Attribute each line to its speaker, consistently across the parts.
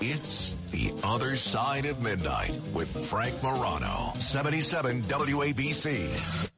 Speaker 1: It's The Other Side of Midnight with Frank Morano, 77 WABC.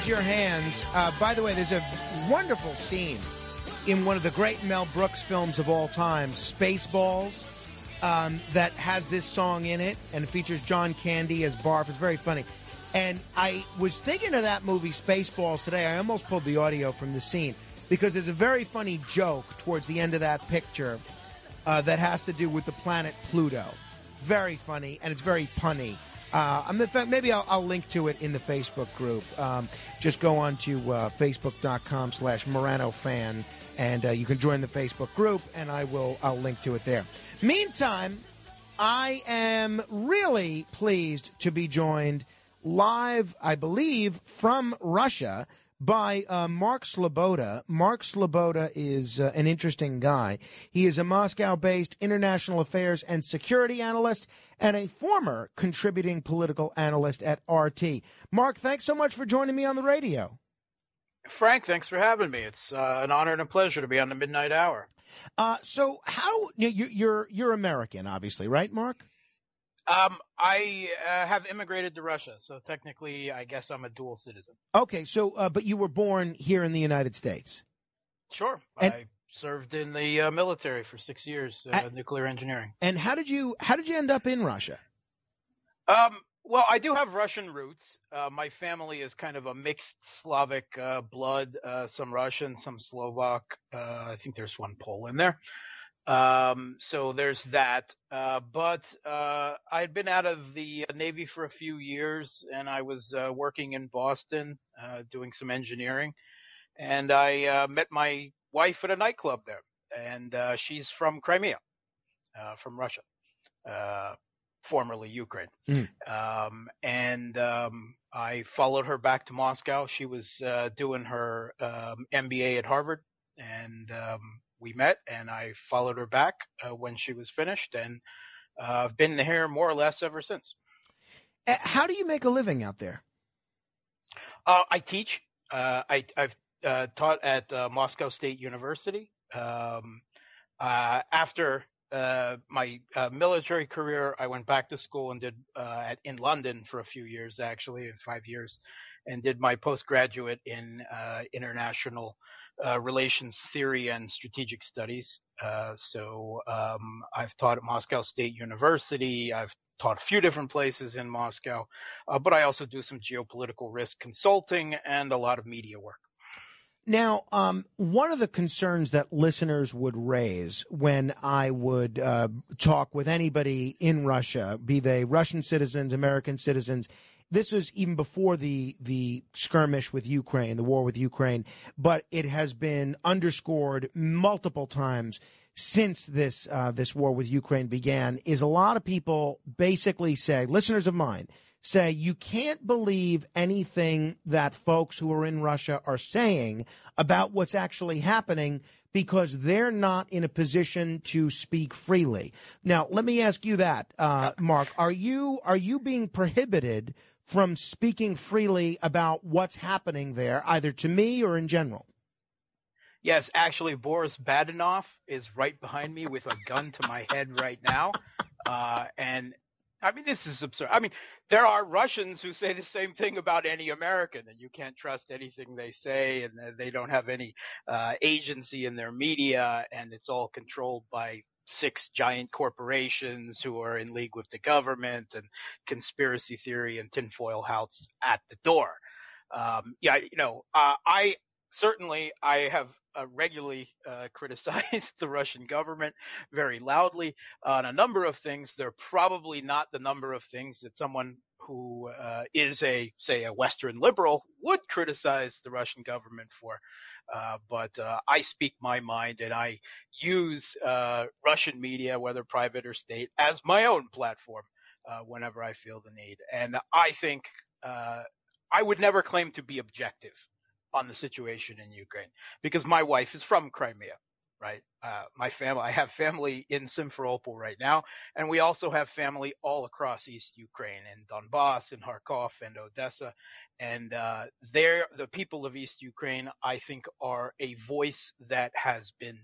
Speaker 2: Raise your hands. Uh, by the way, there's a wonderful scene in one of the great Mel Brooks films of all time, Spaceballs, um, that has this song in it and features John Candy as Barf. It's very funny. And I was thinking of that movie, Spaceballs, today. I almost pulled the audio from the scene because there's a very funny joke towards the end of that picture uh, that has to do with the planet Pluto. Very funny, and it's very punny. Uh, maybe I'll, I'll link to it in the Facebook group. Um, just go on to uh, facebook.com slash Morano fan, and uh, you can join the Facebook group, and I will I'll link to it there. Meantime, I am really pleased to be joined live, I believe, from Russia by uh, Mark Sleboda. Mark Sleboda is uh, an interesting guy. He is a Moscow based international affairs and security analyst and a former contributing political analyst at RT. Mark, thanks so much for joining me on the radio.
Speaker 3: Frank, thanks for having me. It's uh, an honor and a pleasure to be on the Midnight Hour.
Speaker 2: Uh, so, how you- you're you're American, obviously, right, Mark?
Speaker 3: Um, I uh, have immigrated to Russia, so technically, I guess I'm a dual citizen.
Speaker 2: Okay, so uh, but you were born here in the United States.
Speaker 3: Sure.
Speaker 2: And-
Speaker 3: I served in the uh, military for six years, uh, nuclear engineering.
Speaker 2: And how did you how did you end up in Russia?
Speaker 3: Um, well, I do have Russian roots. Uh, my family is kind of a mixed Slavic uh, blood, uh, some Russian, some Slovak. Uh, I think there's one Pole in there. Um, so there's that. Uh, but uh, I'd been out of the Navy for a few years, and I was uh, working in Boston uh, doing some engineering, and I uh, met my wife at a nightclub there, and uh, she's from Crimea, uh, from Russia, uh, formerly Ukraine. Um, and um, I followed her back to Moscow. She was uh, doing her um, MBA at Harvard, and um, we met. And I followed her back uh, when she was finished, and uh, I've been here more or less ever since.
Speaker 2: How do you make a living out there?
Speaker 3: Uh, I teach. Uh, I, I've uh, taught at uh, Moscow State University. Um, uh, after uh, my uh, military career, I went back to school and did uh, at, in London for a few years, actually, five years, and did my postgraduate in uh, international uh, relations theory and strategic studies. Uh, so um, I've taught at Moscow State University. I've taught a few different places in Moscow, uh, but I also do some geopolitical risk consulting and a lot of media work.
Speaker 2: Now, um, one of the concerns that listeners would raise when I would uh, talk with anybody in Russia, be they Russian citizens, American citizens, this was even before the the skirmish with Ukraine, the war with Ukraine, but it has been underscored multiple times since this uh, this war with Ukraine began. Is a lot of people basically say, listeners of mine, say you can't believe anything that folks who are in Russia are saying about what's actually happening because they're not in a position to speak freely. Now, let me ask you that, uh, Mark. Are you are you being prohibited from speaking freely about what's happening there, either to me or in general?
Speaker 3: Yes, actually, Boris Badenov is right behind me with a gun to my head right now. Uh, and I mean, this is absurd. I mean, there are Russians who say the same thing about any American, and you can't trust anything they say, and they don't have any uh, agency in their media, and it's all controlled by six giant corporations who are in league with the government, and conspiracy theory and tinfoil hats at the door. Um, yeah, you know, uh, I certainly I have uh, regularly uh, criticized the Russian government very loudly on a number of things. They're probably not the number of things that someone who uh, is a, say, a Western liberal would criticize the Russian government for. Uh, but uh, I speak my mind and I use uh, Russian media, whether private or state, as my own platform whenever I feel the need. And I think I would never claim to be objective on the situation in Ukraine because my wife is from Crimea, right? Uh, my family, I have family in Simferopol right now, and we also have family all across East Ukraine in Donbass, in Kharkov, and Odessa, and uh, the people of East Ukraine. I think are a voice that has been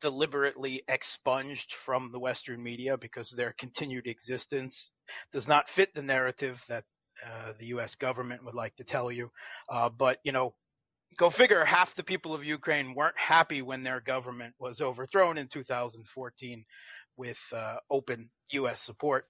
Speaker 3: deliberately expunged from the Western media because their continued existence does not fit the narrative that uh, the U.S. government would like to tell you. Uh, but you know, go figure half the people of Ukraine weren't happy when their government was overthrown in 2014 with uh, open U.S. support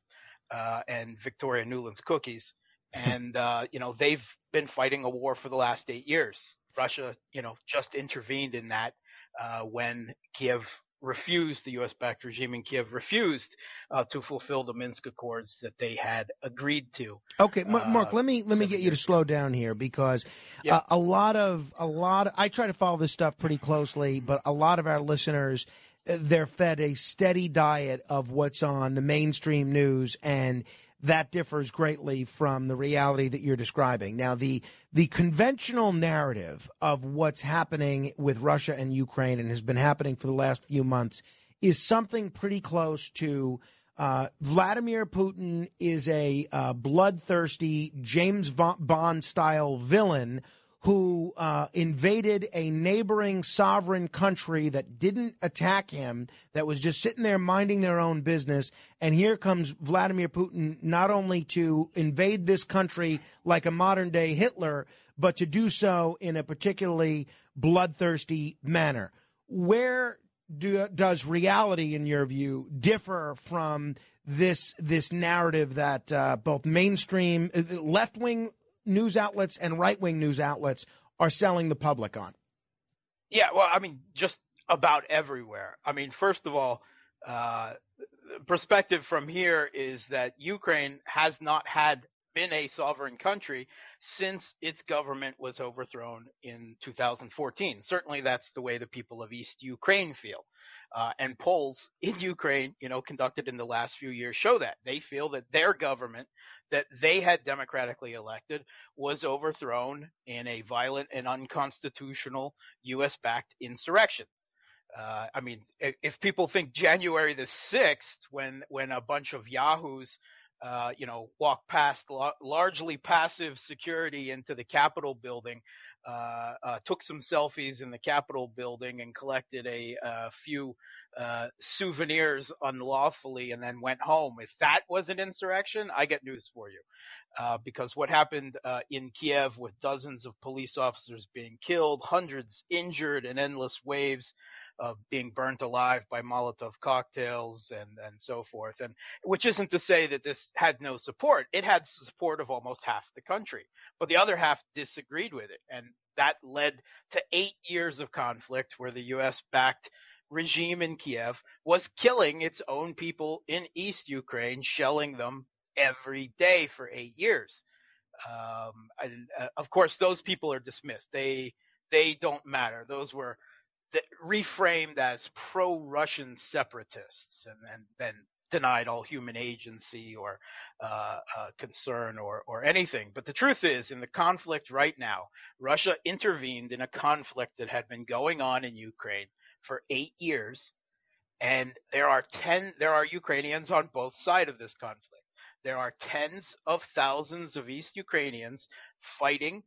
Speaker 3: uh, and Victoria Nuland's cookies. And, uh, you know, they've been fighting a war for the last eight years. Russia, you know, just intervened in that uh, when Kiev refused, the U.S. backed regime in Kiev refused uh, to fulfill the Minsk Accords that they had agreed to.
Speaker 2: Okay, Mark, Mark let me let me get you to slow down here because yeah. uh, a lot of a lot. Of, I try to follow this stuff pretty closely, but a lot of our listeners uh, they're fed a steady diet of what's on the mainstream news and that differs greatly from the reality that you're describing. Now, the the conventional narrative of what's happening with Russia and Ukraine and has been happening for the last few months is something pretty close to uh, Vladimir Putin is a uh, bloodthirsty James Bond style villain who uh, invaded a neighboring sovereign country that didn't attack him, that was just sitting there minding their own business. And here comes Vladimir Putin not only to invade this country like a modern day Hitler, but to do so in a particularly bloodthirsty manner. Where do, does reality, in your view, differ from this this narrative that uh, both mainstream uh, left wing news outlets and right wing news outlets are selling the public on?
Speaker 3: Yeah, well, I mean, just about everywhere. I mean, first of all, uh, perspective from here is that Ukraine has not had been a sovereign country since its government was overthrown in 2014. Certainly, that's the way the people of East Ukraine feel. Uh, and polls in Ukraine, you know, conducted in the last few years show that they feel that their government that they had democratically elected was overthrown in a violent and unconstitutional U.S. backed insurrection. Uh, I mean, if, if, people think January the 6th, when, when a bunch of Yahoos uh, you know, walked past largely passive security into the Capitol building, uh, uh, took some selfies in the Capitol building and collected a, a few uh, souvenirs unlawfully and then went home. If that was an insurrection, I get news for you. Uh, because what happened uh, in Kiev with dozens of police officers being killed, hundreds injured, and endless waves of being burnt alive by Molotov cocktails and, and so forth. And which isn't to say that this had no support. It had support of almost half the country, but the other half disagreed with it. And that led to eight years of conflict where the U.S. backed regime in Kiev was killing its own people in East Ukraine, shelling them every day for eight years. Um, and uh, of course, those people are dismissed. They they don't matter. Those were reframed as pro-Russian separatists and, and then denied all human agency or uh, uh, concern or, or anything. But the truth is, in the conflict right now, Russia intervened in a conflict that had been going on in Ukraine for eight years, and there are ten there are Ukrainians on both sides of this conflict. There are tens of thousands of East Ukrainians fighting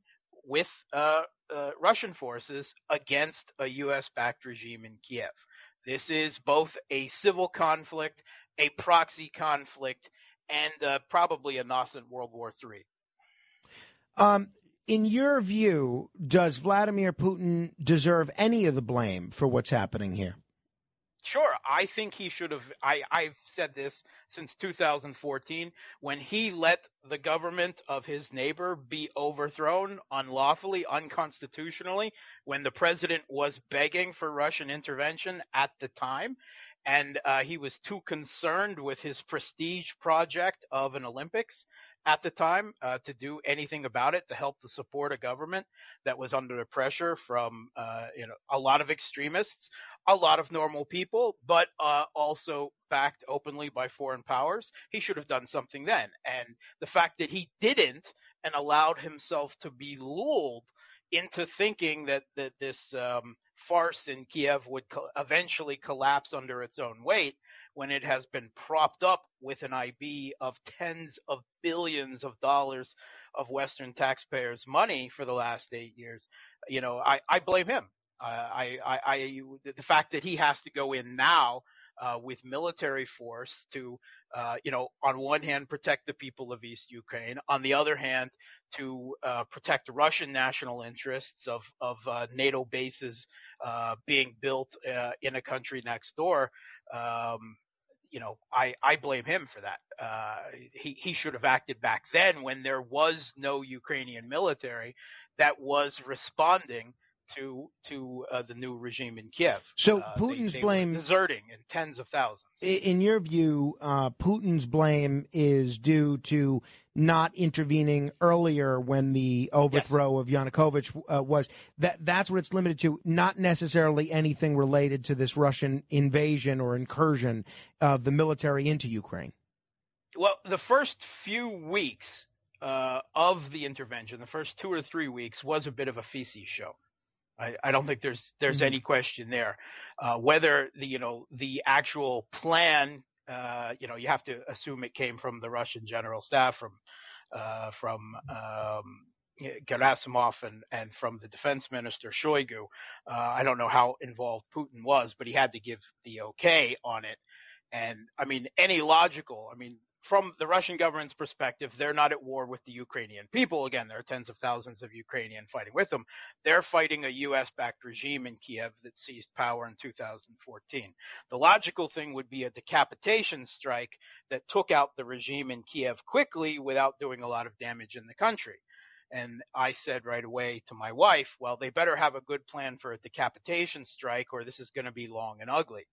Speaker 3: with uh, uh, Russian forces against a U.S. backed regime in Kiev. This is both a civil conflict, a proxy conflict, and uh, probably a nascent World War III.
Speaker 2: Um, in your view, does Vladimir Putin deserve any of the blame for what's happening here?
Speaker 3: Sure, I think he should have. I, I've said this since 2014 when he let the government of his neighbor be overthrown unlawfully, unconstitutionally, when the president was begging for Russian intervention at the time. And uh, he was too concerned with his prestige project of an Olympics at the time uh, to do anything about it to help to support a government that was under pressure from uh, you know a lot of extremists, a lot of normal people, but uh, also backed openly by foreign powers. He should have done something then, and the fact that he didn't and allowed himself to be lulled into thinking that that this um, farce in Kiev would co- eventually collapse under its own weight when it has been propped up with an IB of tens of billions of dollars of Western taxpayers' money for the last eight years. You know, I, I blame him. Uh, I, I, I, the fact that he has to go in now uh, with military force to, uh, you know, on one hand protect the people of East Ukraine, on the other hand to uh, protect Russian national interests of of uh, NATO bases uh, being built in a country next door. Um, you know, I, I blame him for that. Uh, he, he should have acted back then when there was no Ukrainian military that was responding to to uh, the new regime in Kiev.
Speaker 2: So
Speaker 3: uh,
Speaker 2: Putin's
Speaker 3: they, they
Speaker 2: blame
Speaker 3: deserting in tens of thousands.
Speaker 2: In your view, uh, Putin's blame is due to not intervening earlier when the overthrow
Speaker 3: yes.
Speaker 2: of Yanukovych uh, was. That that's what it's limited to. Not necessarily anything related to this Russian invasion or incursion of the military into Ukraine.
Speaker 3: Well, the first few weeks uh, of the intervention, the first two or three weeks, was a bit of a feces show. I, I don't think there's there's mm-hmm. any question there. Uh, whether the you know the actual plan, uh, you know, you have to assume it came from the Russian general staff, from uh, from um, Gerasimov and and from the defense minister Shoigu. Uh, I don't know how involved Putin was, but he had to give the okay on it. And I mean, any logical, I mean, from the Russian government's perspective, they're not at war with the Ukrainian people. Again, there are tens of thousands of Ukrainian fighting with them. They're fighting a U.S. backed regime in Kiev that seized power in 2014. The logical thing would be a decapitation strike that took out the regime in Kiev quickly without doing a lot of damage in the country. And I said right away to my wife, well, they better have a good plan for a decapitation strike or this is going to be long and ugly.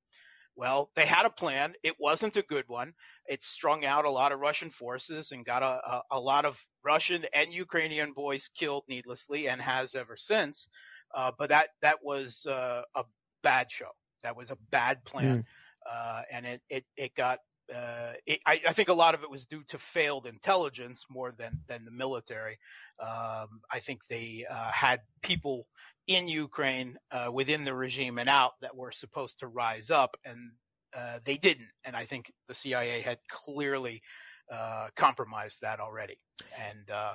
Speaker 3: Well, they had a plan. It wasn't a good one. It strung out a lot of Russian forces and got a, a, a lot of Russian and Ukrainian boys killed needlessly and has ever since. Uh, but that, that was uh, a bad show. That was a bad plan. Mm. Uh, and it, it, it got, uh, it, I, I, think a lot of it was due to failed intelligence more than, than the military. Um, I think they uh, had people in Ukraine uh, within the regime and out that were supposed to rise up, and uh, they didn't. And I think the CIA had clearly uh, compromised that already, and uh,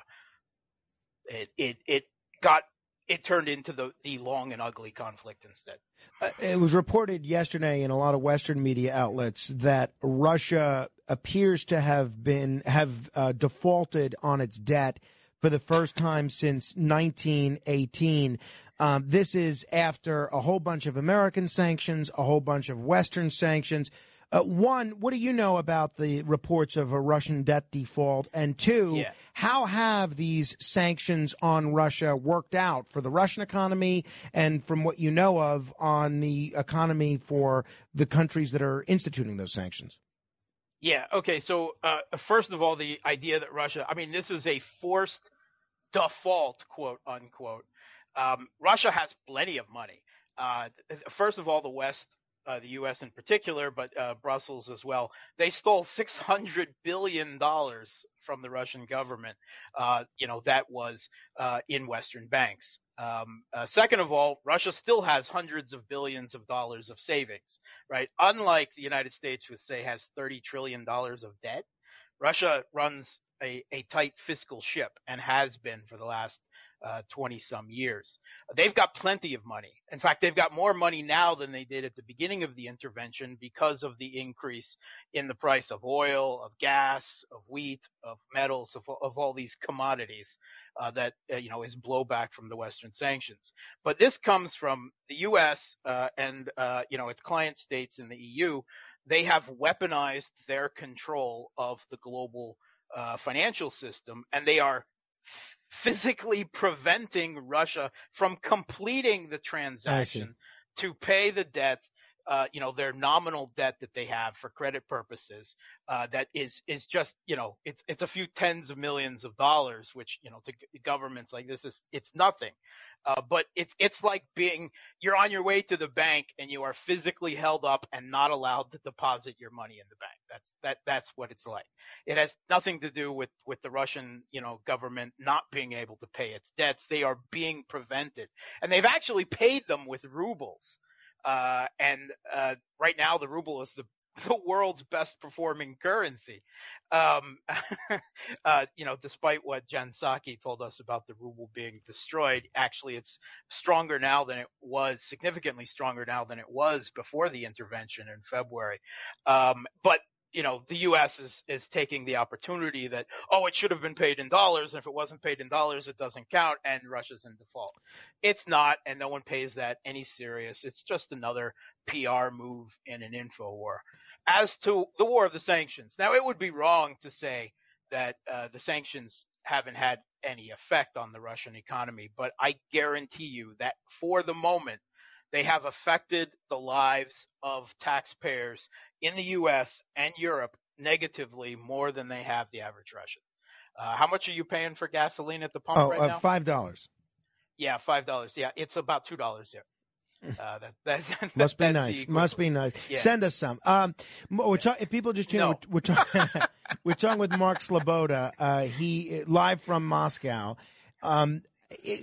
Speaker 3: it it it got it turned into the, the long and ugly conflict instead.
Speaker 2: Uh, it was reported yesterday in a lot of Western media outlets that Russia appears to have been have uh, defaulted on its debt for the first time since 1918. Um, this is after a whole bunch of American sanctions, a whole bunch of Western sanctions. Uh, one, what do you know about the reports of a Russian debt default? And two,
Speaker 3: yeah.
Speaker 2: how have these sanctions on Russia worked out for the Russian economy and from what you know of on the economy for the countries that are instituting those sanctions?
Speaker 3: Yeah. Okay. So, uh, first of all, the idea that Russia, I mean, this is a forced default, quote unquote. Um, Russia has plenty of money. Uh, first of all, the West, uh, the U.S. in particular, but uh, Brussels as well, they stole six hundred billion dollars from the Russian government. Uh, you know that was uh, in Western banks. Um, uh, second of all, Russia still has hundreds of billions of dollars of savings, right? Unlike the United States, which say has thirty trillion dollars of debt, Russia runs a, a tight fiscal ship and has been for the last 20 some years. They've got plenty of money. In fact, they've got more money now than they did at the beginning of the intervention because of the increase in the price of oil, of gas, of wheat, of metals, of, of all these commodities uh, that uh, you know is blowback from the Western sanctions. But this comes from the U.S. Uh, and uh, you know its client states in the EU. They have weaponized their control of the global uh, financial system, and they are physically preventing Russia from completing the transaction to pay the debt uh, you know, their nominal debt that they have for credit purposes, uh, that is is just, you know, it's it's a few tens of millions of dollars, which you know to governments like this is it's nothing. Uh, but it's it's like being you're on your way to the bank and you are physically held up and not allowed to deposit your money in the bank. That's that that's what it's like. It has nothing to do with with the Russian you know government not being able to pay its debts. They are being prevented, and they've actually paid them with rubles. Uh, and uh, right now, the ruble is the the world's best performing currency. Um, uh, you know, despite what Jen Psaki told us about the ruble being destroyed, actually it's stronger now than it was, significantly stronger now than it was before the intervention in February. Um, but you know, the U.S. is is taking the opportunity that oh, it should have been paid in dollars, and if it wasn't paid in dollars, it doesn't count, and Russia's in default. It's not, and no one pays that any serious. It's just another PR move in an info war. As to the war of the sanctions, now it would be wrong to say that uh, the sanctions haven't had any effect on the Russian economy, but I guarantee you that for the moment, they have affected the lives of taxpayers in the U.S. and Europe negatively more than they have the average Russian. Uh, how much are you paying for gasoline at the pump
Speaker 2: oh,
Speaker 3: right
Speaker 2: uh,
Speaker 3: now?
Speaker 2: Five dollars.
Speaker 3: Yeah, five dollars. Yeah, it's about two dollars here. Hmm. Uh, that, that,
Speaker 2: Must be nice. Must be nice. Yeah. Send us some. Um, we're talk- if people just tune no. we're, we're, we're talking with Mark Sleboda. Uh, he live from Moscow. Um,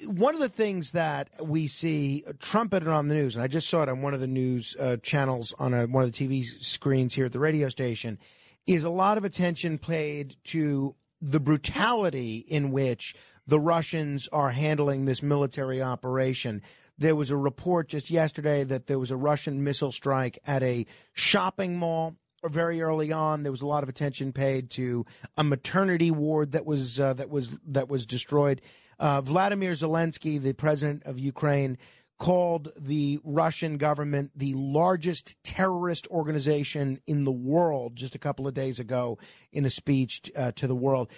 Speaker 2: one of the things that we see trumpeted on the news, and I just saw it on one of the news uh, channels on a, one of the TV screens here at the radio station, is a lot of attention paid to the brutality in which the Russians are handling this military operation. There was a report just yesterday that there was a Russian missile strike at a shopping mall very early on. There was a lot of attention paid to a maternity ward that was uh, that was that was destroyed. Uh, Vladimir Zelensky, the president of Ukraine, called the Russian government the largest terrorist organization in the world just a couple of days ago in a speech uh, to the world.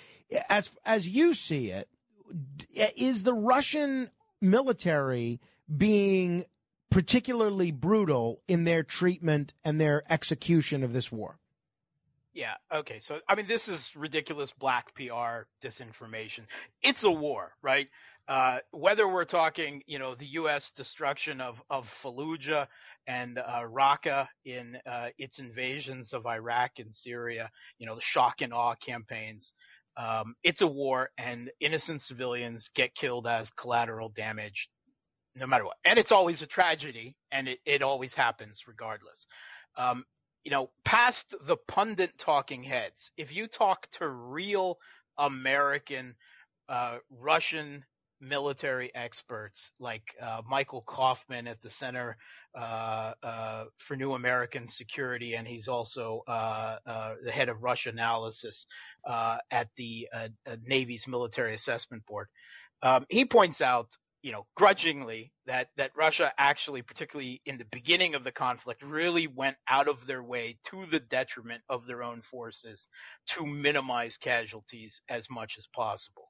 Speaker 2: As as you see it, is the Russian military being particularly brutal in their treatment and their execution of this war?
Speaker 3: Yeah. Okay. So, I mean, this is ridiculous black PR disinformation. It's a war, right? Uh, whether we're talking, you know, the U.S. destruction of, of Fallujah and uh, Raqqa in uh, its invasions of Iraq and Syria, you know, the shock and awe campaigns. Um, it's a war, and innocent civilians get killed as collateral damage, no matter what. And it's always a tragedy, and it, it always happens regardless. Um, you know, past the pundit talking heads, if you talk to real American, uh, Russian military experts like uh, Michael Kofman at the Center uh, uh for New American Security, and he's also uh, uh, the head of Russia analysis at the Navy's Military Assessment Board. Um, he points out you know, grudgingly that, that Russia actually, particularly in the beginning of the conflict, really went out of their way to the detriment of their own forces to minimize casualties as much as possible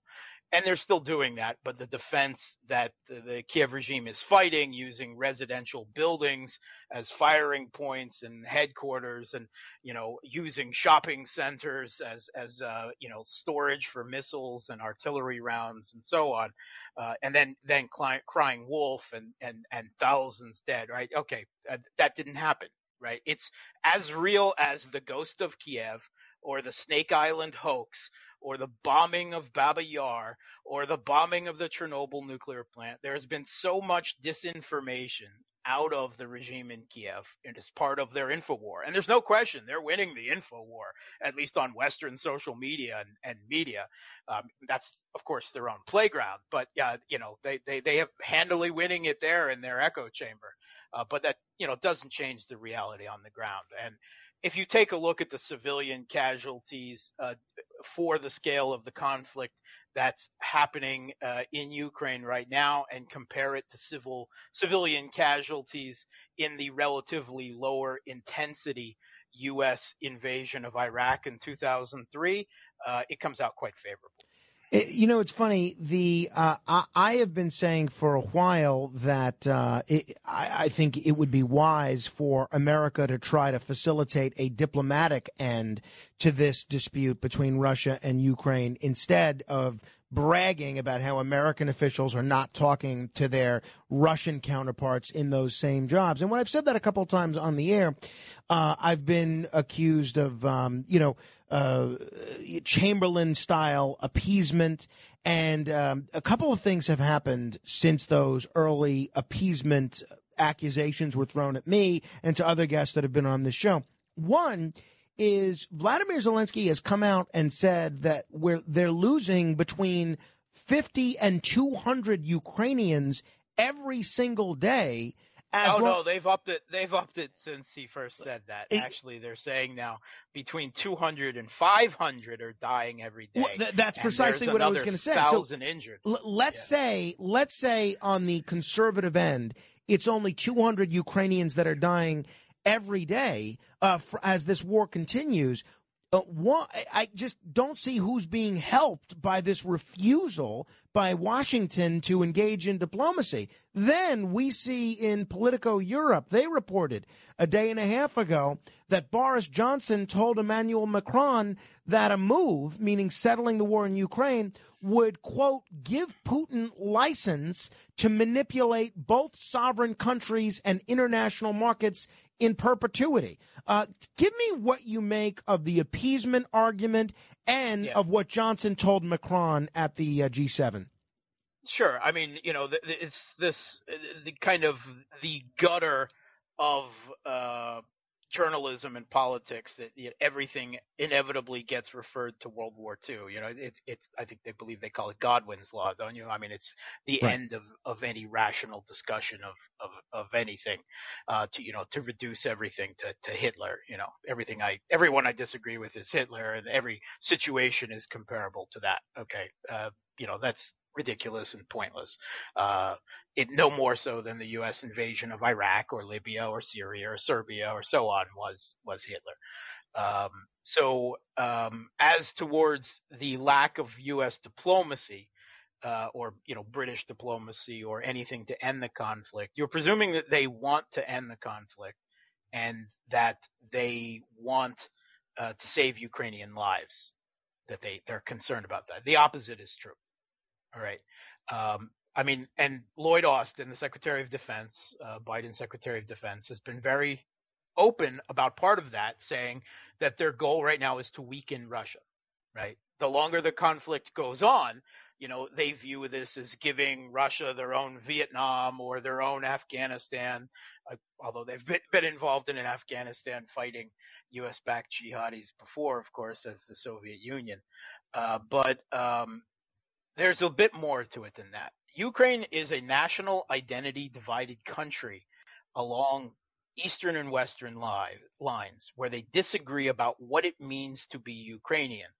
Speaker 3: and they're still doing that. But the defense that the Kiev regime is fighting using residential buildings as firing points and headquarters, and you know using shopping centers as as uh, you know storage for missiles and artillery rounds and so on, uh, and then then crying, wolf and and and thousands dead. Right? Okay, uh, that didn't happen. Right? It's as real as the ghost of Kiev or the Snake Island hoax or the bombing of Baba Yar or the bombing of the Chernobyl nuclear plant. There has been so much disinformation out of the regime in Kiev and as part of their info war. And there's no question they're winning the info war, at least on Western social media and, and media. Um, that's of course their own playground, but yeah, you know they they they have handily winning it there in their echo chamber. Uh, but that you know doesn't change the reality on the ground. And if you take a look at the civilian casualties uh, for the scale of the conflict that's happening uh, in Ukraine right now and compare it to civil civilian casualties in the relatively lower intensity U.S. invasion of Iraq in 2003, uh, it comes out quite favorable.
Speaker 2: Eh, you know, it's funny. The uh, I, I, have been saying for a while that uh, it, I, I, think it would be wise for America to try to facilitate a diplomatic end to this dispute between Russia and Ukraine instead of bragging about how American officials are not talking to their Russian counterparts in those same jobs. And when I've said that a couple of times on the air, uh, I've been accused of, um, you know uh, Chamberlain style appeasement. And um, a couple of things have happened since those early appeasement accusations were thrown at me and to other guests that have been on this show. One is Vladimir Zelensky has come out and said that we're, they're losing between 50 and 200 Ukrainians every single day
Speaker 3: as oh no, they've upped it. They've upped it since he first said that. It, Actually, they're saying now between 200 and 500 are dying every day. Well,
Speaker 2: th- that's precisely what I was going to say.
Speaker 3: Thousand so, injured.
Speaker 2: L- let's yeah. say, let's say on the conservative end, it's only 200 Ukrainians that are dying every day uh, for, as this war continues. Uh, one, I just don't see who's being helped by this refusal by Washington to engage in diplomacy. Then we see in Politico Europe, they reported a day and a half ago that Boris Johnson told Emmanuel Macron that a move, meaning settling the war in Ukraine, would, quote, give Putin license to manipulate both sovereign countries and international markets in perpetuity. Uh, give me what you make of the appeasement argument and yeah. of what Johnson told Macron at the uh, G7.
Speaker 3: Sure. I mean, you know, it's this the kind of the gutter of uh, journalism and politics that you know, everything inevitably gets referred to World War II. You know, it's it's I think they believe they call it Godwin's law, don't you? I mean, it's the right. end of, of any rational discussion of of, of anything uh, to you know to reduce everything to, to Hitler. You know, everything I everyone I disagree with is Hitler, and every situation is comparable to that. Okay, uh, you know that's ridiculous and pointless. Uh, it no more so than the U.S. invasion of Iraq or Libya or Syria or Serbia or so on was was Hitler. Um, so um, as towards the lack of U.S. diplomacy. Uh, or you know British diplomacy or anything to end the conflict. You're presuming that they want to end the conflict and that they want uh, to save Ukrainian lives. That they they're concerned about that. The opposite is true. All right. Um, I mean, and Lloyd Austin, the Secretary of Defense, uh, Biden's Secretary of Defense, has been very open about part of that, saying that their goal right now is to weaken Russia. Right. The longer the conflict goes on, you know, they view this as giving Russia their own Vietnam or their own Afghanistan, uh, although they've been, been, involved in an Afghanistan fighting U.S. backed jihadis before, of course, as the Soviet Union. Uh, but um, there's a bit more to it than that. Ukraine is a national identity divided country along eastern and western li- lines where they disagree about what it means to be Ukrainian.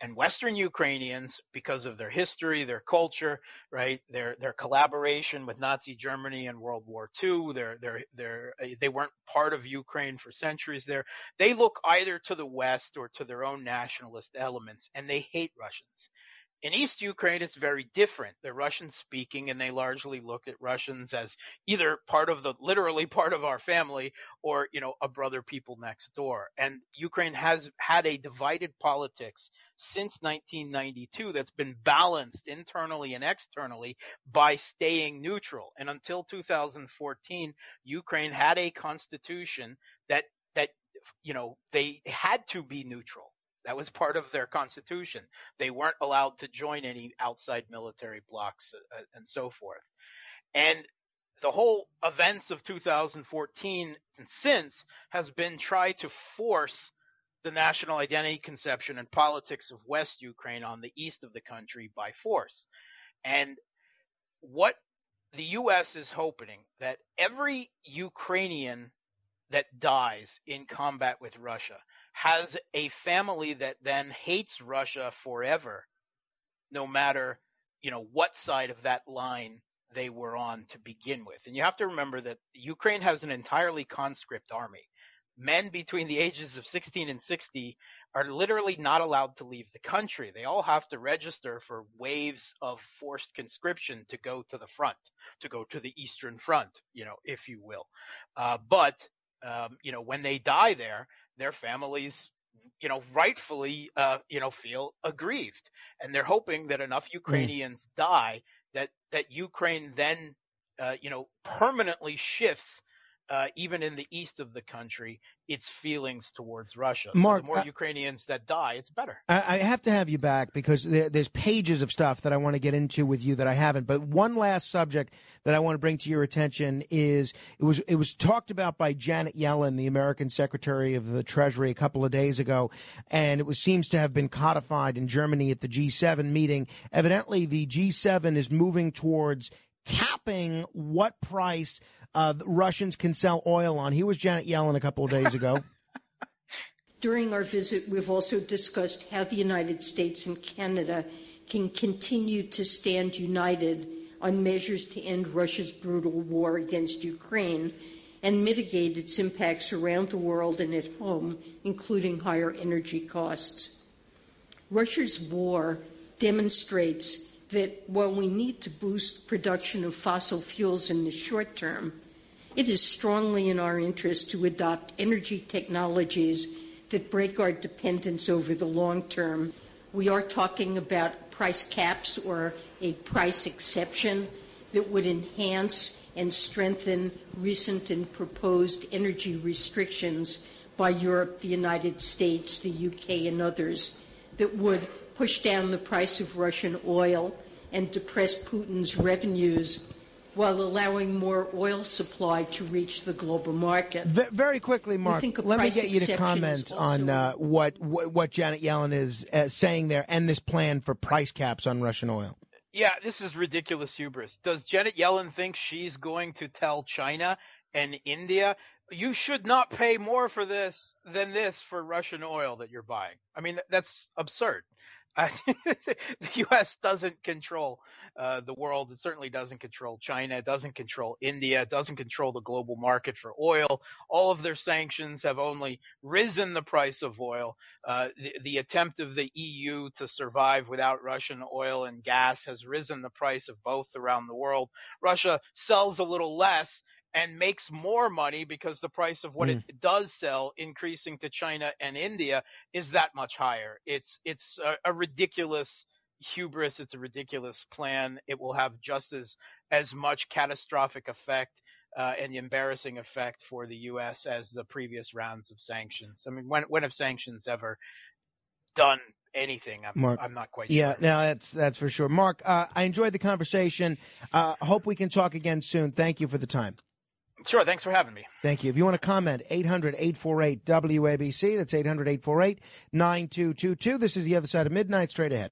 Speaker 3: And Western Ukrainians, because of their history, their culture, right, their their collaboration with Nazi Germany in World War II, they're, they're, they're, they weren't part of Ukraine for centuries there. They look either to the West or to their own nationalist elements, and they hate Russians. In East Ukraine, it's very different. They're Russian speaking and they largely look at Russians as either part of the, literally part of our family or, you know, a brother people next door. And Ukraine has had a divided politics since 1992 that's been balanced internally and externally by staying neutral. And until 2014, Ukraine had a constitution that, that, you know, they had to be neutral That was part of their constitution. They weren't allowed to join any outside military blocs uh, and so forth. And the whole events of 2014 and since has been try to force the national identity conception and politics of West Ukraine on the east of the country by force. And what the U.S. is hoping that every Ukrainian that dies in combat with Russia has a family that then hates Russia forever, no matter, you know, what side of that line they were on to begin with. And you have to remember that Ukraine has an entirely conscript army. Men between the ages of 16 and 60 are literally not allowed to leave the country. They all have to register for waves of forced conscription to go to the front, to go to the Eastern Front, you know, if you will. Uh, but, um, you know, when they die there, their families, you know, rightfully, uh, you know, feel aggrieved. And they're hoping that enough hmm. Ukrainians mm. die that, that Ukraine then, uh, you know, permanently shifts uh, even in the east of the country, its feelings towards Russia.
Speaker 2: Mark,
Speaker 3: so the more Ukrainians that die, it's better.
Speaker 2: I, I have to have you back because there, there's pages of stuff that I want to get into with you that I haven't. But one last subject that I want to bring to your attention is it was it was talked about by Janet Yellen, the American Secretary of the Treasury, a couple of days ago, and it was seems to have been codified in Germany at the G7 meeting. Evidently, the G7 is moving towards capping what price uh, Russians can sell oil on. He was Janet Yellen a couple of days ago.
Speaker 4: During our visit, we've also discussed how the United States and Canada can continue to stand united on measures to end Russia's brutal war against Ukraine and mitigate its impacts around the world and at home, including higher energy costs. Russia's war demonstrates that while we need to boost production of fossil fuels in the short term, it is strongly in our interest to adopt energy technologies that break our dependence over the long term. We are talking about price caps or a price exception that would enhance and strengthen recent and proposed energy restrictions by Europe, the United States, the UK, and others that would push down the price of Russian oil and depress Putin's revenues while allowing more oil supply to reach the global market.
Speaker 2: V- very quickly, Mark, let me get you to comment on uh, what, what, what Janet Yellen is uh, saying there and this plan for price caps on Russian oil.
Speaker 3: Yeah, this is ridiculous hubris. Does Janet Yellen think she's going to tell China and India you should not pay more for this than this for Russian oil that you're buying. I mean, that's absurd. the U.S. doesn't control uh, the world. It certainly doesn't control China. It doesn't control India. It doesn't control the global market for oil. All of their sanctions have only risen the price of oil. Uh, the, the attempt of the EU to survive without Russian oil and gas has risen the price of both around the world. Russia sells a little less and makes more money because the price of what mm. it does sell increasing to China and India is that much higher. It's it's a, a, ridiculous hubris. It's a ridiculous plan. It will have just as as much catastrophic effect uh, and embarrassing effect for the U.S. as the previous rounds of sanctions. I mean, when when have sanctions ever done anything. I'm,
Speaker 2: Mark,
Speaker 3: I'm not quite
Speaker 2: yeah, sure. Yeah, no, that's that's for sure. Mark, uh, I enjoyed the conversation. Uh, hope we can talk again soon. Thank you for the time.
Speaker 3: Sure. Thanks for having me.
Speaker 2: Thank you. If you want to comment, 800 848 WABC. That's 800 848 9222. This is the other side of midnight, straight ahead.